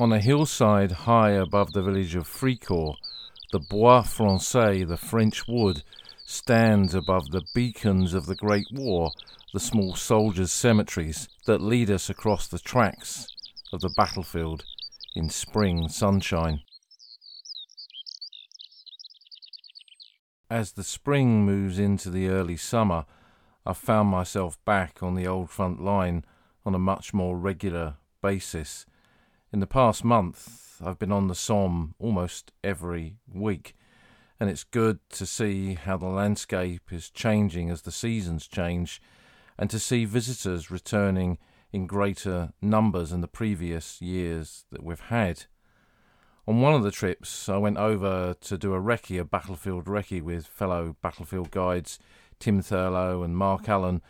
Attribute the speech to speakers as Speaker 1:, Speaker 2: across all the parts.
Speaker 1: On a hillside high above the village of Fricourt, the Bois Français, the French wood, stands above the beacons of the Great War, the small soldiers' cemeteries that lead us across the tracks of the battlefield in spring sunshine. As the spring moves into the early summer, I've found myself back on the old front line on a much more regular basis. In the past month, I've been on the Somme almost every week, and it's good to see how the landscape is changing as the seasons change, and to see visitors returning in greater numbers than the previous years that we've had. On one of the trips, I went over to do a recce, a battlefield recce, with fellow battlefield guides Tim Thurlow and Mark Allen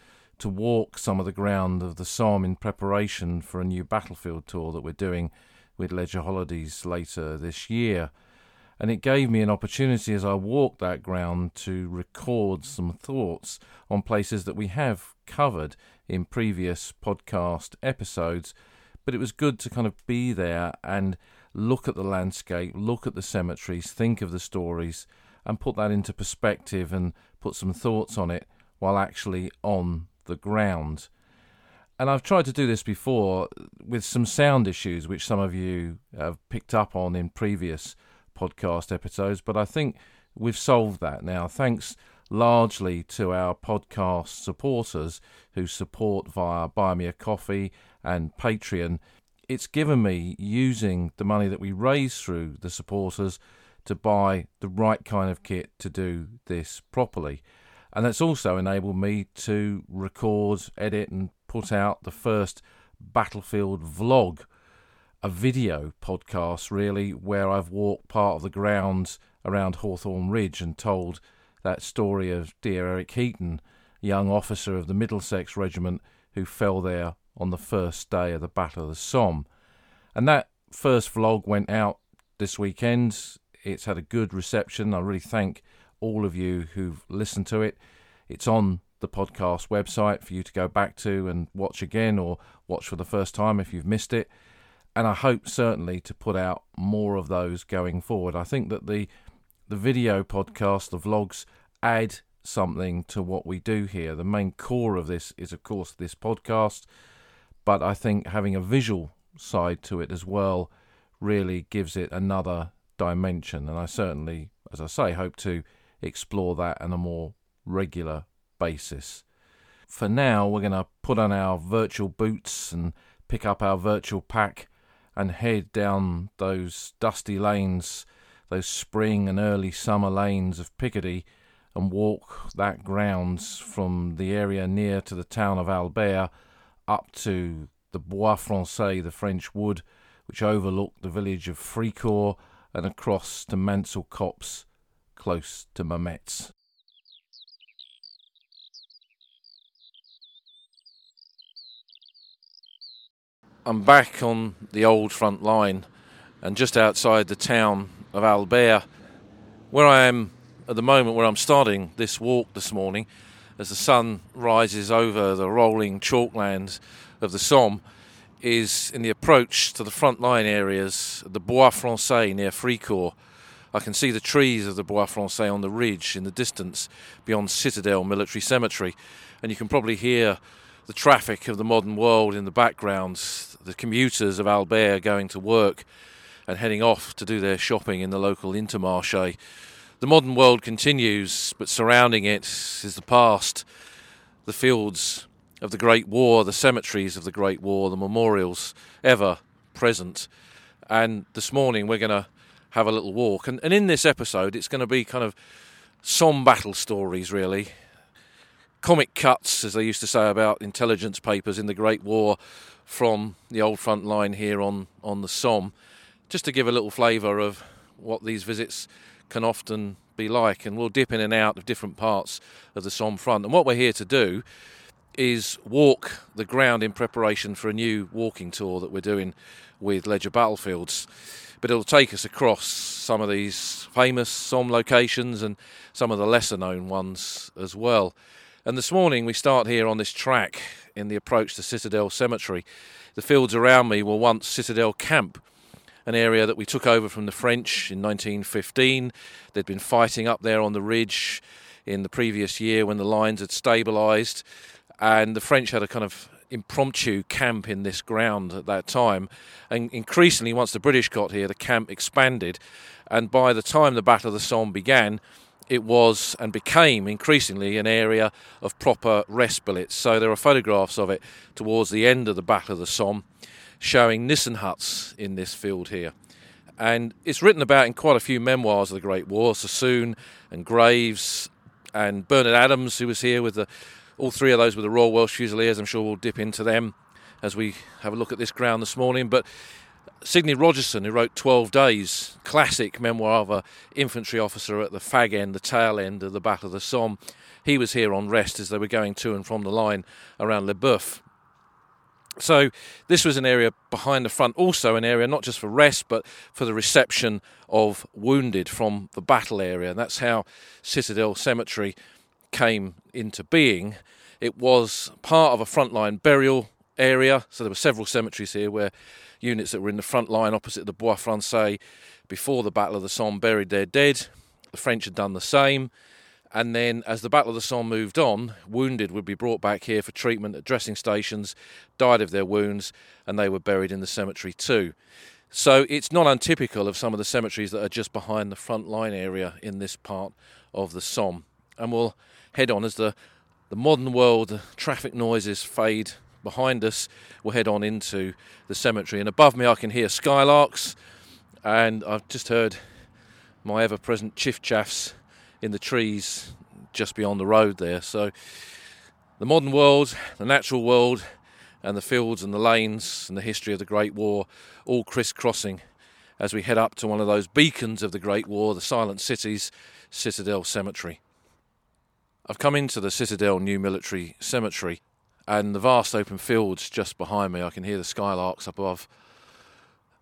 Speaker 1: to walk some of the ground of the Somme in preparation for a new battlefield tour that we're doing with Leisure Holidays later this year. And it gave me an opportunity as I walked that ground to record some thoughts on places that we have covered in previous podcast episodes. But it was good to kind of be there and look at the landscape, look at the cemeteries, think of the stories, and put that into perspective and put some thoughts on it while actually on the ground. And I've tried to do this before with some sound issues, which some of you have picked up on in previous podcast episodes, but I think we've solved that now. Thanks largely to our podcast supporters who support via Buy Me a Coffee and Patreon. It's given me using the money that we raise through the supporters to buy the right kind of kit to do this properly. And that's also enabled me to record, edit, and put out the first Battlefield vlog, a video podcast, really, where I've walked part of the grounds around Hawthorn Ridge and told that story of dear Eric Heaton, young officer of the Middlesex Regiment who fell there on the first day of the Battle of the Somme. And that first vlog went out this weekend. It's had a good reception. I really thank all of you who've listened to it. It's on the podcast website for you to go back to and watch again or watch for the first time if you've missed it. And I hope certainly to put out more of those going forward. I think that the the video podcast, the vlogs add something to what we do here. The main core of this is of course this podcast, but I think having a visual side to it as well really gives it another dimension and I certainly as I say hope to explore that on a more regular basis. For now, we're going to put on our virtual boots and pick up our virtual pack and head down those dusty lanes, those spring and early summer lanes of Picardy, and walk that grounds from the area near to the town of Albert up to the Bois Français, the French wood, which overlooked the village of Fricourt, and across to Mansel Copse close to Mametz. I'm back on the old front line and just outside the town of Albert, where I am at the moment, where I'm starting this walk this morning, as the sun rises over the rolling chalklands of the Somme, is in the approach to the front line areas, the Bois Français near Fricourt I can see the trees of the Bois Français on the ridge in the distance beyond Citadel Military Cemetery, and you can probably hear the traffic of the modern world in the background, the commuters of Albert going to work and heading off to do their shopping in the local Intermarché. The modern world continues, but surrounding it is the past, the fields of the Great War, the cemeteries of the Great War, the memorials ever present. And this morning we're going to have a little walk. And, and in this episode, it's going to be kind of some battle stories, really. Comic cuts, as they used to say about intelligence papers in the Great War from the old front line here on, on the Somme, just to give a little flavour of what these visits can often be like. And we'll dip in and out of different parts of the Somme front. And what we're here to do is walk the ground in preparation for a new walking tour that we're doing with Leisure Battlefields but it'll take us across some of these famous Somme locations and some of the lesser known ones as well. And this morning we start here on this track in the approach to Citadel Cemetery. The fields around me were once Citadel Camp, an area that we took over from the French in 1915. They'd been fighting up there on the ridge in the previous year when the lines had stabilised, and the French had a kind of impromptu camp in this ground at that time. And increasingly, once the British got here, the camp expanded, and by the time the Battle of the Somme began, it was and became increasingly an area of proper rest billets. So there are photographs of it towards the end of the Battle of the Somme showing Nissen huts in this field here. And it's written about in quite a few memoirs of the Great War Sassoon and Graves and Bernard Adams, who was here with the, all three of those were the Royal Welsh Fusiliers. I'm sure we'll dip into them as we have a look at this ground this morning. But Sidney Rogerson, who wrote 12 Days, classic memoir of an infantry officer at the fag end, the tail end of the Battle of the Somme, he was here on rest as they were going to and from the line around Lesboeufs. So this was an area behind the front, also an area not just for rest, but for the reception of wounded from the battle area. And that's how Citadel Cemetery came into being. It was part of a frontline burial area, so there were several cemeteries here where units that were in the front line opposite the Bois Francais before the Battle of the Somme buried their dead. The French had done the same. And then, as the Battle of the Somme moved on, wounded would be brought back here for treatment at dressing stations, died of their wounds, and they were buried in the cemetery too. So it's not untypical of some of the cemeteries that are just behind the front line area in this part of the Somme. And we'll head on as the, the modern world the traffic noises fade behind us. We'll head on into the cemetery. And above me, I can hear skylarks, and I've just heard my ever present chiff chaffs in the trees just beyond the road there. So the modern world, the natural world, and the fields and the lanes and the history of the Great War all crisscrossing as we head up to one of those beacons of the Great War, the Silent Cities, Citadel Cemetery. I've come into the Citadel New Military Cemetery and the vast open fields just behind me. I can hear the skylarks above.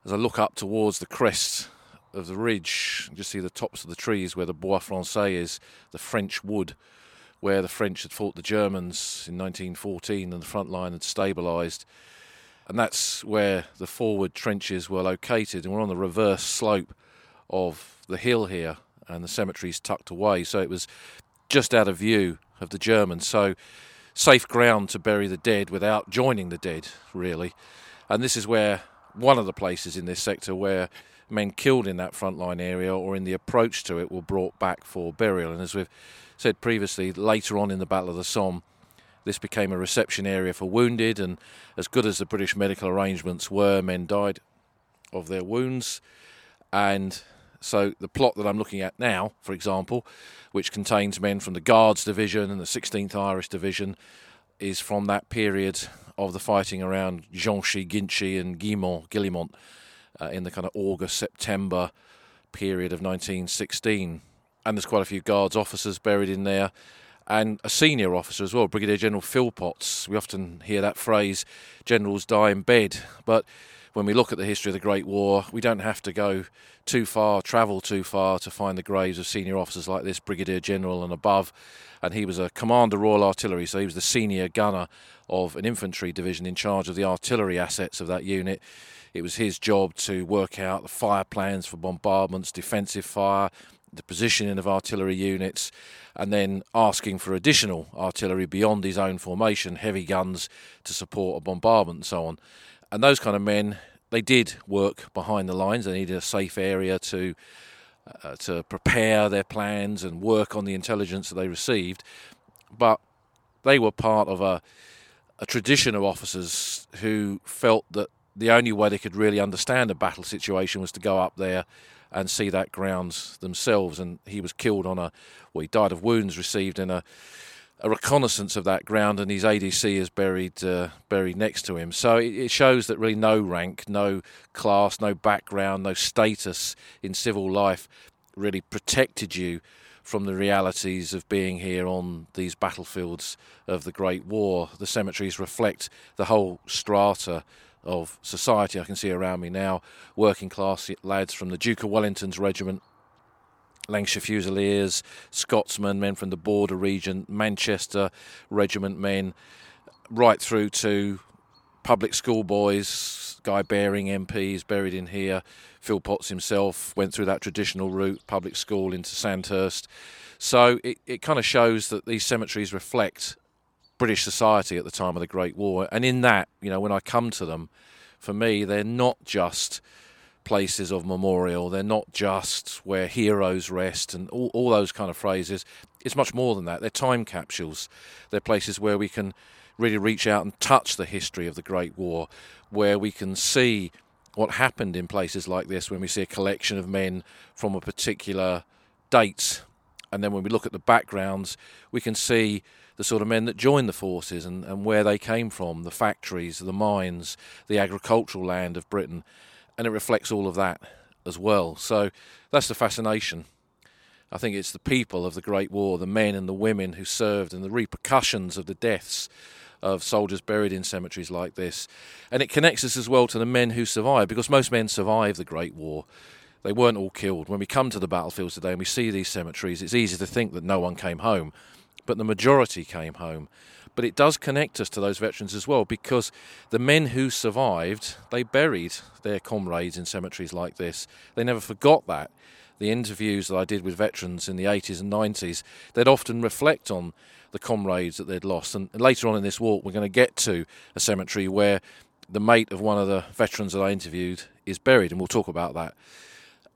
Speaker 1: As I look up towards the crest of the ridge, just see the tops of the trees where the Bois Francais is, the French wood, where the French had fought the Germans in 1914 and the front line had stabilised. And that's where the forward trenches were located. And we're on the reverse slope of the hill here, and the cemetery's tucked away. So it was just out of view of the Germans. So safe ground to bury the dead without joining the dead, really. And this is where one of the places in this sector where men killed in that frontline area or in the approach to it were brought back for burial. And as we've said previously, later on in the Battle of the Somme, this became a reception area for wounded, and as good as the British medical arrangements were, men died of their wounds. And so the plot that I'm looking at now, for example, which contains men from the Guards Division and the 16th Irish Division, is from that period of the fighting around Ginchy, Ginchy, and Guillemont, Guillemont uh, in the kind of August September period of 1916. And there's quite a few Guards officers buried in there, and a senior officer as well, Brigadier General Philpotts. We often hear that phrase, generals die in bed. But when we look at the history of the Great War, we don't have to go too far, travel too far to find the graves of senior officers like this, Brigadier General and above. And he was a Commander Royal Artillery, so he was the senior gunner of an infantry division in charge of the artillery assets of that unit. It was his job to work out the fire plans for bombardments, defensive fire, the positioning of artillery units, and then asking for additional artillery beyond his own formation, heavy guns to support a bombardment and so on. And those kind of men, they did work behind the lines. They needed a safe area to uh, to prepare their plans and work on the intelligence that they received. But they were part of a a tradition of officers who felt that the only way they could really understand a battle situation was to go up there and see that grounds themselves. And he was killed on a, well, he died of wounds received in a, a reconnaissance of that ground, and his ADC is buried uh, buried next to him. So it, it, shows that really no rank, no class, no background, no status in civil life really protected you from the realities of being here on these battlefields of the Great War. The cemeteries reflect the whole strata of society I can see around me now. Working class lads from the Duke of Wellington's regiment, Lancashire Fusiliers, Scotsmen, men from the border region, Manchester regiment men, right through to public school boys, Guy Baring MP is buried in here. Philpotts himself went through that traditional route, public school into Sandhurst. So it, it kind of shows that these cemeteries reflect British society at the time of the Great War. And in that, you know, when I come to them, for me, they're not just places of memorial. They're not just where heroes rest and all, all those kind of phrases. It's much more than that. They're time capsules. They're places where we can really reach out and touch the history of the Great War, where we can see what happened in places like this when we see a collection of men from a particular date. And then when we look at the backgrounds, we can see the sort of men that joined the forces and, and where they came from, the factories, the mines, the agricultural land of Britain and it reflects all of that as well. So that's the fascination. I think it's the people of the Great War, the men and the women who served, and the repercussions of the deaths of soldiers buried in cemeteries like this. And it connects us as well to the men who survived, because most men survived the Great War. They weren't all killed. When we come to the battlefields today and we see these cemeteries, it's easy to think that no one came home, but the majority came home. But it does connect us to those veterans as well because the men who survived, they buried their comrades in cemeteries like this. They never forgot that. The interviews that I did with veterans in the 80s and 90s, they'd often reflect on the comrades that they'd lost. And later on in this walk, we're going to get to a cemetery where the mate of one of the veterans that I interviewed is buried, and we'll talk about that.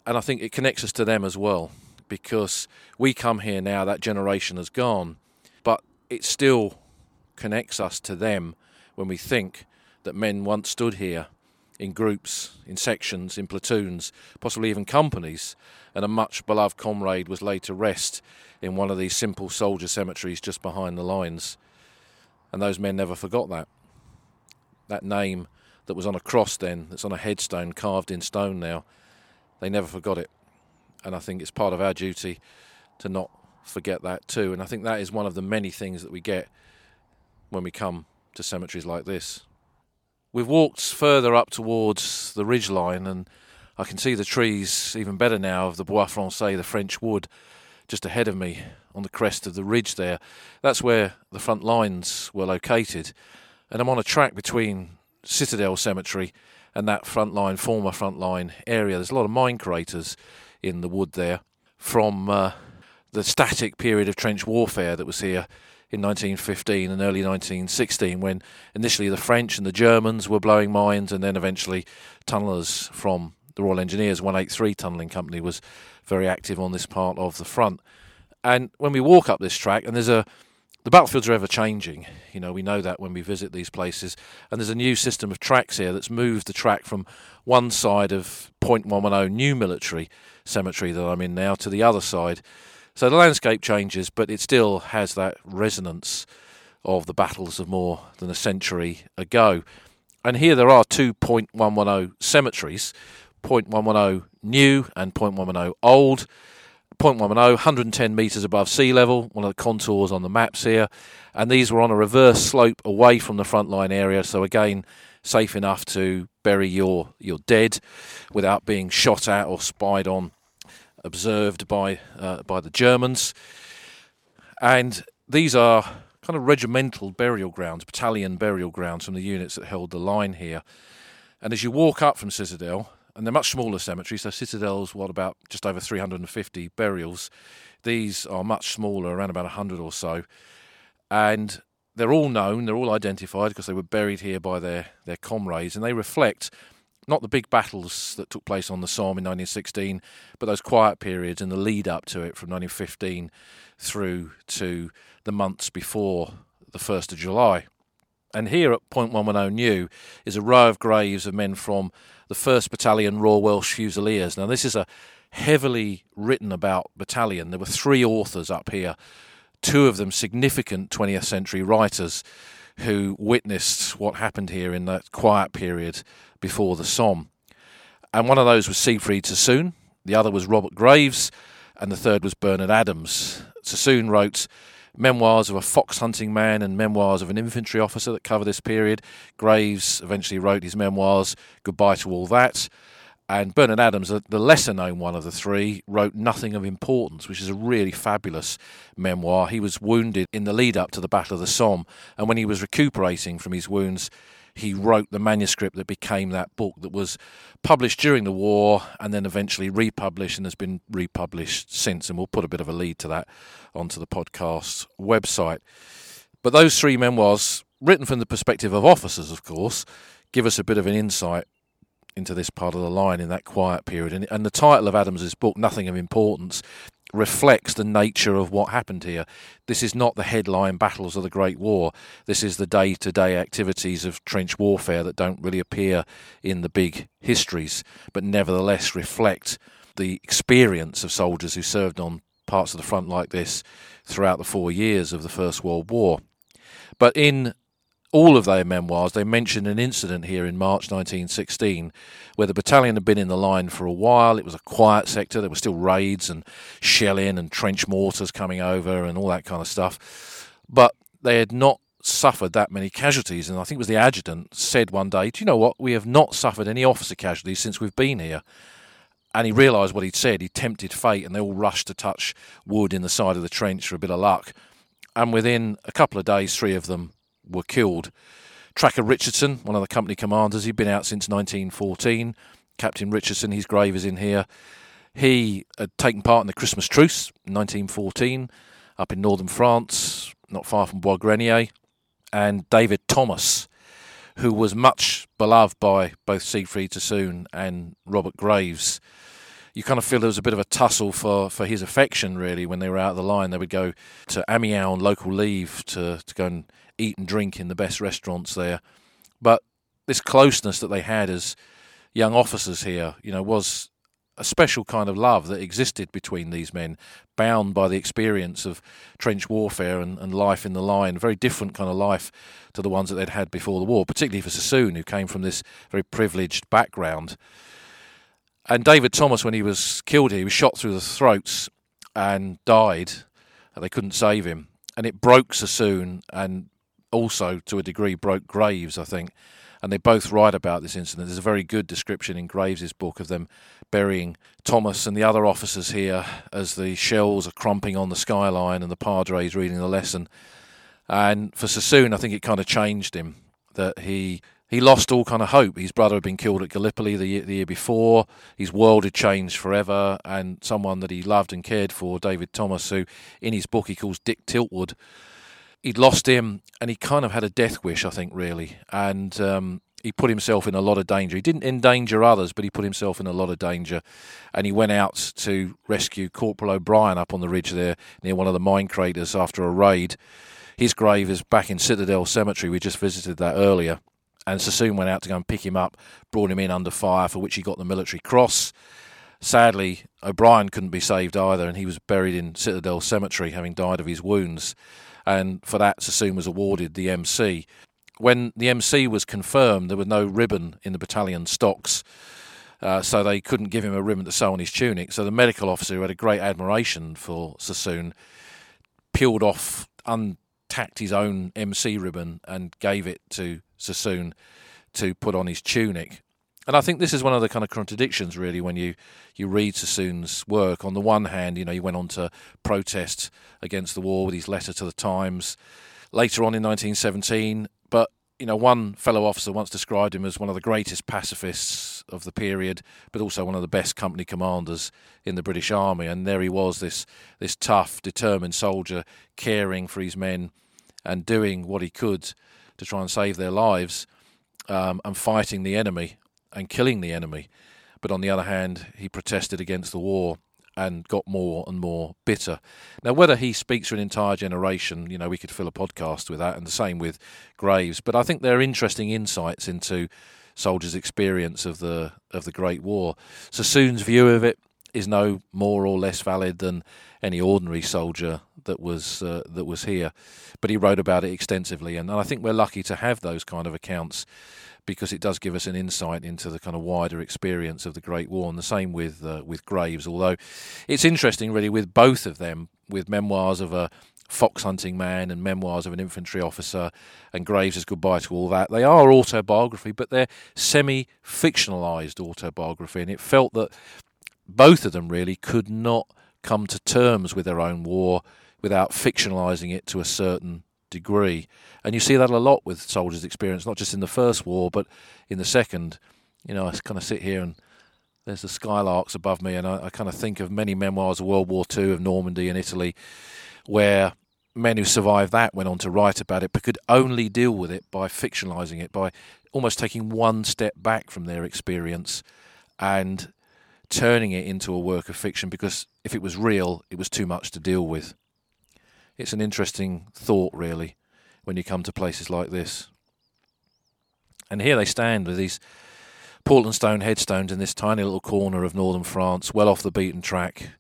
Speaker 1: And I think it connects us to them as well because we come here now, that generation has gone, but it's still connects us to them when we think that men once stood here in groups, in sections, in platoons, possibly even companies, and a much beloved comrade was laid to rest in one of these simple soldier cemeteries just behind the lines. And those men never forgot that. That name that was on a cross then, that's on a headstone carved in stone now, they never forgot it. And I think it's part of our duty to not forget that too. And I think that is one of the many things that we get when we come to cemeteries like this. We've walked further up towards the ridge line, and I can see the trees even better now of the Bois Francais, the French wood, just ahead of me on the crest of the ridge there. That's where the front lines were located. And I'm on a track between Citadel Cemetery and that front line, former front line area. There's a lot of mine craters in the wood there from uh, the static period of trench warfare that was here in 1915 and early 1916 when initially the French and the Germans were blowing mines and then eventually tunnellers from the Royal Engineers 183 Tunnelling Company was very active on this part of the front. And when we walk up this track, and there's a the battlefields are ever changing. You know, we know that when we visit these places. And there's a new system of tracks here that's moved the track from one side of Point 110 New Military Cemetery that I'm in now to the other side. So the landscape changes, but it still has that resonance of the battles of more than a century ago. And here there are two .110 cemeteries, .110 new and .110 old. .110, 110 metres above sea level, one of the contours on the maps here. And these were on a reverse slope away from the front line area, so again, safe enough to bury your, your dead without being shot at or spied on observed by uh, by the Germans, and these are kind of regimental burial grounds, battalion burial grounds from the units that held the line here. And as you walk up from Citadel, and they're much smaller cemeteries, so Citadel's what about just over 350 burials. These are much smaller, around about 100 or so, and they're all known, they're all identified because they were buried here by their, their comrades, and they reflect not the big battles that took place on the Somme in 1916, but those quiet periods and the lead up to it from 1915 through to the months before the 1st of July. And here at Point 110 New is a row of graves of men from the 1st Battalion Royal Welsh Fusiliers. Now, this is a heavily written about battalion. There were three authors up here, two of them significant 20th century writers who witnessed what happened here in that quiet period before the Somme. And one of those was Siegfried Sassoon, the other was Robert Graves, and the third was Bernard Adams. Sassoon wrote memoirs of a fox hunting man and memoirs of an infantry officer that cover this period. Graves eventually wrote his memoirs, Goodbye to All That. And Bernard Adams, the lesser known one of the three, wrote Nothing of Importance, which is a really fabulous memoir. He was wounded in the lead up to the Battle of the Somme, and when he was recuperating from his wounds, he wrote the manuscript that became that book that was published during the war and then eventually republished and has been republished since. And we'll put a bit of a lead to that onto the podcast website. But those three memoirs, written from the perspective of officers, of course, give us a bit of an insight into this part of the line in that quiet period. And, and the title of Adams's book, Nothing of Importance, reflects the nature of what happened here. This is not the headline battles of the Great War. This is the day to day activities of trench warfare that don't really appear in the big histories, but nevertheless reflect the experience of soldiers who served on parts of the front like this throughout the four years of the First World War. But in all of their memoirs, they mention an incident here in March 1916 where the battalion had been in the line for a while. It was a quiet sector. There were still raids and shelling and trench mortars coming over and all that kind of stuff. But they had not suffered that many casualties. And I think it was the adjutant said one day, Do you know what? We have not suffered any officer casualties since we've been here. And he realised what he'd said. He tempted fate, and they all rushed to touch wood in the side of the trench for a bit of luck. And within a couple of days, three of them were killed. Tracker Richardson, one of the company commanders, he'd been out since 1914. Captain Richardson, his grave is in here. He had taken part in the Christmas truce in 1914 up in northern France, not far from Bois Grenier. And David Thomas, who was much beloved by both Siegfried Sassoon and Robert Graves. You kind of feel there was a bit of a tussle for, for his affection, really, when they were out of the line. They would go to Amiens on local leave to, to go and eat and drink in the best restaurants there. But this closeness that they had as young officers here, you know, was a special kind of love that existed between these men, bound by the experience of trench warfare and, and life in the line, a very different kind of life to the ones that they'd had before the war, particularly for Sassoon, who came from this very privileged background. And David Thomas, when he was killed here, he was shot through the throats and died. They couldn't save him. And it broke Sassoon and also, to a degree, broke Graves, I think. And they both write about this incident. There's a very good description in Graves's book of them burying Thomas and the other officers here as the shells are crumping on the skyline and the padres reading the lesson. And for Sassoon, I think it kind of changed him that he he lost all kind of hope. His brother had been killed at Gallipoli the year, the year before. His world had changed forever, and someone that he loved and cared for, David Thomas, who in his book he calls Dick Tiltwood, he'd lost him, and he kind of had a death wish, I think, really, and um, he put himself in a lot of danger. He didn't endanger others, but he put himself in a lot of danger, and he went out to rescue Corporal O'Brien up on the ridge there near one of the mine craters after a raid. His grave is back in Citadel Cemetery. We just visited that earlier. And Sassoon went out to go and pick him up, brought him in under fire, for which he got the military cross. Sadly, O'Brien couldn't be saved either, and he was buried in Citadel Cemetery, having died of his wounds and for that Sassoon was awarded the MC. When the MC was confirmed, there was no ribbon in the battalion stocks. Uh, so they couldn't give him a ribbon to sew on his tunic. So the medical officer, who had a great admiration for Sassoon, peeled off, untacked his own MC ribbon, and gave it to Sassoon to put on his tunic. And I think this is one of the kind of contradictions, really, when you, you read Sassoon's work. On the one hand, you know, he went on to protest against the war with his letter to the Times later on in 1917. But, you know, one fellow officer once described him as one of the greatest pacifists of the period, but also one of the best company commanders in the British Army. And there he was, this, this tough, determined soldier, caring for his men and doing what he could to try and save their lives um, and fighting the enemy and killing the enemy. But on the other hand, he protested against the war and got more and more bitter. Now, whether he speaks for an entire generation, you know, we could fill a podcast with that, and the same with Graves. But I think they're interesting insights into soldiers' experience of the of the Great War. Sassoon's view of it is no more or less valid than any ordinary soldier that was uh, that was here, but he wrote about it extensively, and I think we're lucky to have those kind of accounts because it does give us an insight into the kind of wider experience of the Great War, and the same with uh, with Graves. Although it's interesting, really, with both of them, with memoirs of a fox hunting man and memoirs of an infantry officer, and Graves' goodbye to all that. They are autobiography, but they're semi fictionalized autobiography, and it felt that both of them really could not come to terms with their own war without fictionalizing it to a certain
Speaker 2: degree. And you see that a lot with soldiers' experience, not just in the First War, but in the Second. You know, I kind of sit here and there's the skylarks above me, and I, I kind of think of many memoirs of World War II, of Normandy and Italy, where men who survived that went on to write about it, but could only deal with it by fictionalizing it, by almost taking one step back from their experience and turning it into a work of fiction because if it was real, it was too much to deal with. It's an interesting thought, really, when you come to places like this. And here they stand with these Portland stone headstones in this tiny little corner of northern France, well off the beaten track.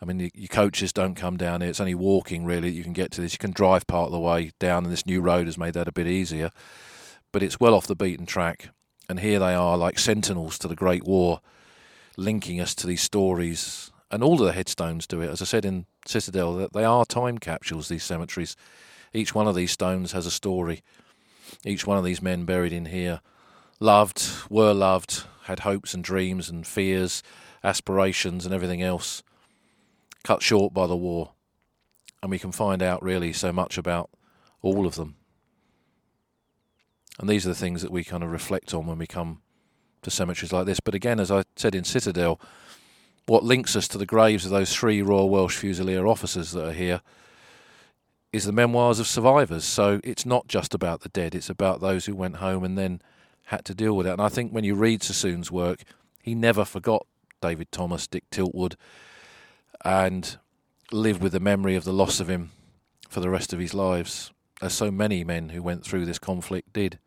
Speaker 2: I mean, your coaches don't come down here. It's only walking, really, that you can get to this. You can drive part of the way down, and this new road has made that a bit easier. But it's well off the beaten track. And here they are, like sentinels to the Great War, linking us to these stories. And all of the headstones do it. As I said in Citadel, that they are time capsules, these cemeteries. Each one of these stones has a story. Each one of these men buried in here loved, were loved, had hopes and dreams and fears, aspirations and everything else, cut short by the war. And we can find out really so much about all of them. And these are the things that we kind of reflect on when we come to cemeteries like this. But again, as I said in Citadel, what links us to the graves of those three Royal Welsh Fusilier officers that are here is the memoirs of survivors. So it's not just about the dead, it's about those who went home and then had to deal with it. And I think when you read Sassoon's work, he never forgot David Thomas, Dick Tiltwood, and lived with the memory of the loss of him for the rest of his lives, as so many men who went through this conflict did.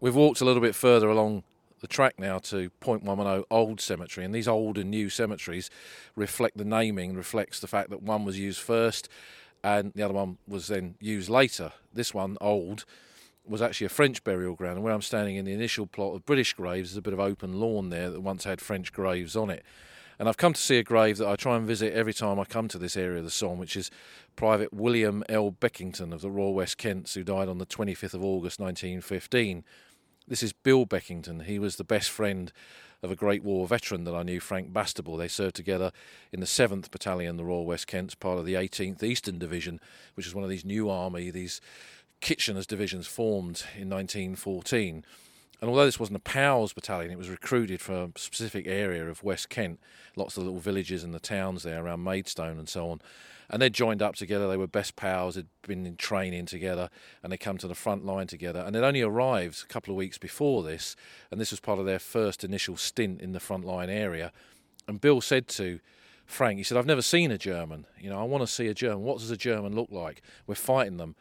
Speaker 2: We've walked a little bit further along the track now to Point 110 Old Cemetery, and these old and new cemeteries reflect the naming, reflects the fact that one was used first and the other one was then used later. This one, old, was actually a French burial ground, and where I'm standing in the initial plot of British graves, there's a bit of open lawn there that once had French graves on it. And I've come to see a grave that I try and visit every time I come to this area of the Somme, which is Private William L. Beckington of the Royal West Kents, who died on the 25th of August 1915. This is Bill Beckington. He was the best friend of a Great War veteran that I knew, Frank Bastable. They served together in the 7th Battalion, the Royal West Kents, part of the 18th Eastern Division, which is one of these new army, these Kitchener's divisions formed in 1914. And although this wasn't a Pals battalion, it was recruited for a specific area of West Kent, lots of little villages and the towns there around Maidstone and so on. And they joined up together. They were best pals. Had been in training together, and they come to the front line together. And they'd only arrived a couple of weeks before this, and this was part of their first initial stint in the front line area. And Bill said to Frank, he said, "I've never seen a German. You know, I want to see a German. What does a German look like? We're fighting them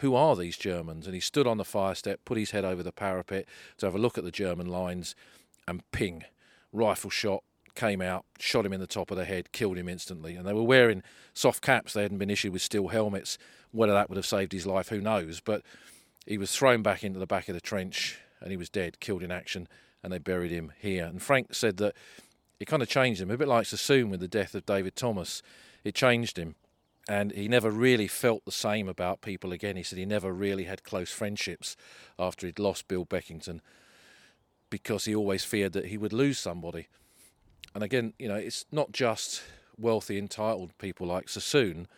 Speaker 2: who are these Germans? And he stood on the fire step, put his head over the parapet to have a look at the German lines, and ping, rifle shot came out, shot him in the top of the head, killed him instantly. And they were wearing soft caps; they hadn't been issued with steel helmets. Whether that would have saved his life, who knows? But he was thrown back into the back of the trench, and he was dead, killed in action, and they buried him here. And Frank said that it kind of changed him, a bit like Sassoon with the death of David Thomas. It changed him and he never really felt the same about people again. He said he never really had close friendships after he'd lost Bill Beckington because he always feared that he would lose somebody. And again, you know, it's not just wealthy, entitled people like Sassoon.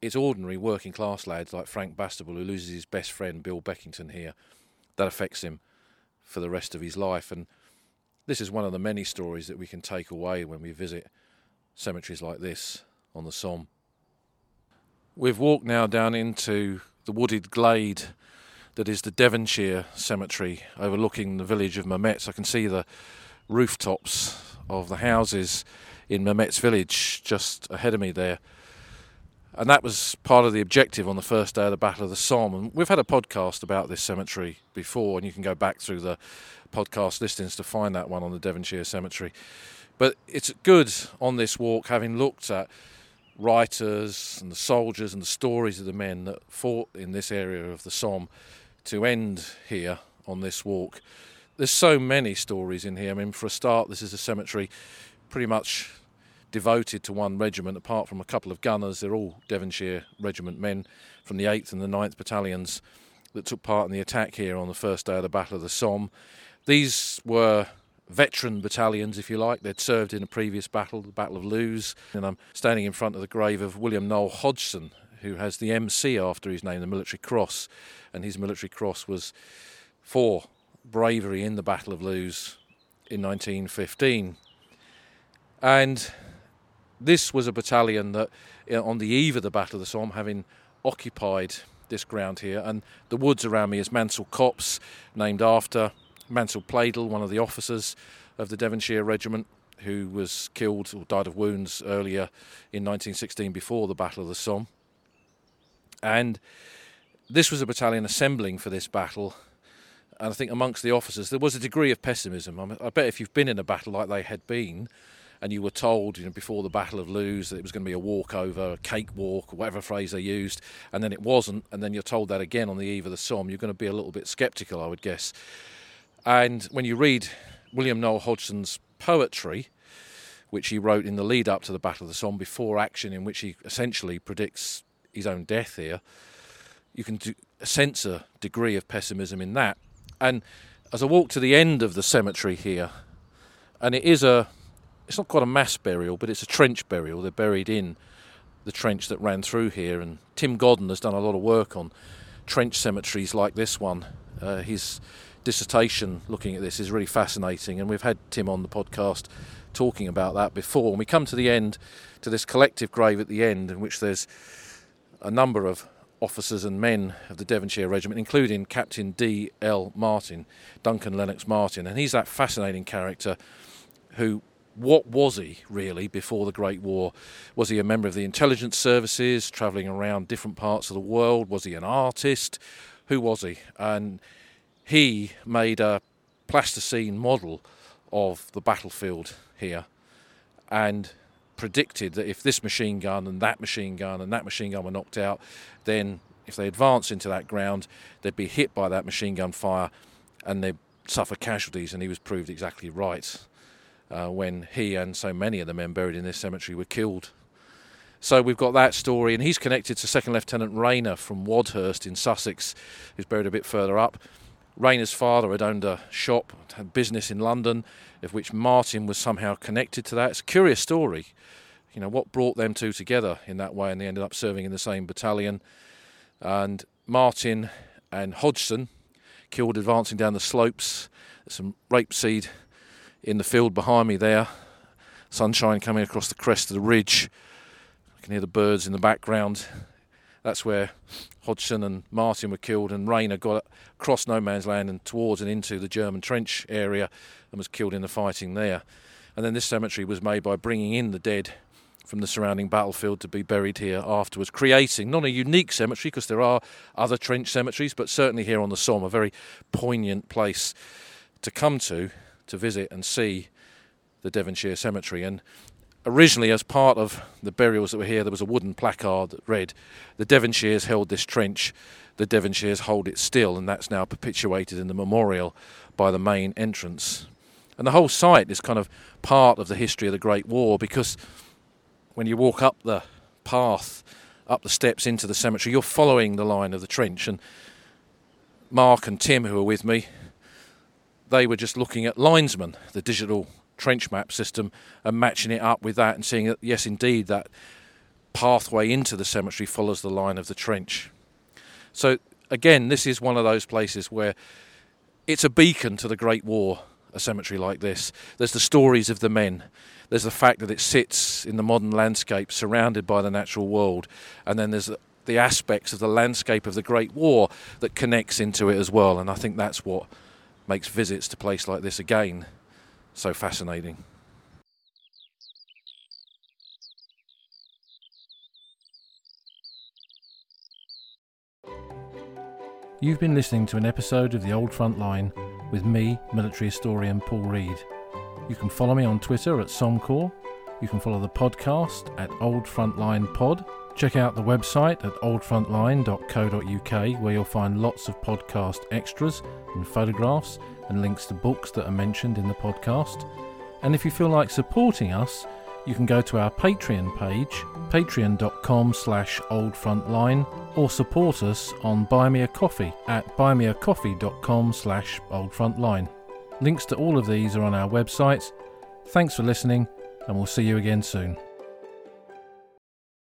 Speaker 2: It's ordinary working class lads like Frank Bastable who loses his best friend Bill Beckington here. That affects him for the rest of his life. And this is one of the many stories that we can take away when we visit cemeteries like this on the Somme. We've walked now down into the wooded glade that is the Devonshire Cemetery overlooking the village of Mametz. I can see the rooftops of the houses in Mametz village just ahead of me there. And that was part of the objective on the first day of the Battle of the Somme. And we've had a podcast about this cemetery before, and you can go back through the podcast listings to find that one on the Devonshire Cemetery. But it's good on this walk, having looked at writers and the soldiers and the stories of the men that fought in this area of the Somme to end here on this walk. There's so many stories in here. I mean, for a start, this is a cemetery pretty much devoted to one regiment, apart from a couple of gunners. They're all Devonshire Regiment men from the 8th and the 9th battalions that took part in the attack here on the first day of the Battle of the Somme. These were veteran battalions, if you like. They'd served in a previous battle, the Battle of Loos. And I'm standing in front of the grave of William Noel Hodgson, who has the MC after his name, the Military Cross, and his Military Cross was for bravery in the Battle of Loos in 1915. And this was a battalion that, uh, on the eve of the Battle of the Somme, having occupied this ground here, and the woods around me is Mansel Copse, named after Mansel Pleydell, one of the officers of the Devonshire Regiment, who was killed or died of wounds earlier in 1916 before the Battle of the Somme. And this was a battalion assembling for this battle. And I think amongst the officers there was a degree of pessimism. I bet if you've been in a battle like they had been, and you were told you know, before the Battle of Loos that it was going to be a walkover, a cakewalk, whatever phrase they used, and then it wasn't, and then you're told that again on the eve of the Somme, you're going to be a little bit sceptical, I would guess. And when you read William Noel Hodgson's poetry, which he wrote in the lead up to the Battle of the Somme before action, in which he essentially predicts his own death here, you can do, sense a degree of pessimism in that. And as I walk to the end of the cemetery here, and it is a, it's not quite a mass burial, but it's a trench burial. They're buried in the trench that ran through here. And Tim Godden has done a lot of work on trench cemeteries like this one. Uh, his dissertation looking at this is really fascinating, and we've had Tim on the podcast talking about that before. And we come to the end, to this collective grave at the end, in which there's a number of officers and men of the Devonshire Regiment, including Captain D. L. Martin, Duncan Lennox Martin, and he's that fascinating character who. What was he really before the Great War? Was he a member of the intelligence services, travelling around different parts of the world? Was he an artist? Who was he? And he made a plasticine model of the battlefield here and predicted that if this machine gun and that machine gun and that machine gun were knocked out, then if they advance into that ground, they'd be hit by that machine gun fire and they'd suffer casualties. And he was proved exactly right uh, when he and so many of the men buried in this cemetery were killed. So we've got that story, and he's connected to Second Lieutenant Rayner from Wadhurst in Sussex, who's buried a bit further up. Rayner's father had owned a shop, had business in London, of which Martin was somehow connected to that. It's a curious story. You know, what brought them two together in that way, and they ended up serving in the same battalion. And Martin and Hodgson killed advancing down the slopes. There's some rapeseed in the field behind me there. Sunshine coming across the crest of the ridge. I can hear the birds in the background. That's where Hodgson and Martin were killed, and Rayner got across no man's land and towards and into the German trench area and was killed in the fighting there. And then this cemetery was made by bringing in the dead from the surrounding battlefield to be buried here afterwards, creating not a unique cemetery because there are other trench cemeteries, but certainly here on the Somme, a very poignant place to come to, to visit and see the Devonshire Cemetery. And originally, as part of the burials that were here, there was a wooden placard that read, The Devonshires held this trench, the Devonshires hold it still, and that's now perpetuated in the memorial by the main entrance. And the whole site is kind of part of the history of the Great War because when you walk up the path, up the steps into the cemetery, you're following the line of the trench. And Mark and Tim, who are with me, they were just looking at Linesman, the digital trench map system and matching it up with that and seeing that, yes, indeed, that pathway into the cemetery follows the line of the trench. So, again, this is one of those places where it's a beacon to the Great War, a cemetery like this. There's the stories of the men. There's the fact that it sits in the modern landscape surrounded by the natural world. And then there's the aspects of the landscape of the Great War that connects into it as well. And I think that's what makes visits to place like this again so fascinating.
Speaker 1: You've been listening to an episode of The Old Front Line with me, military historian Paul Reed. You can follow me on Twitter at sommecourt. You can follow the podcast at Old Frontline Pod. Check out the website at oldfrontline.co.uk where you'll find lots of podcast extras and photographs and links to books that are mentioned in the podcast. And if you feel like supporting us, you can go to our Patreon page, patreon.com slash oldfrontline, or support us on Buy Me a Coffee at buymeacoffee.com slash oldfrontline. Links to all of these are on our website. Thanks for listening, and we'll see you again soon.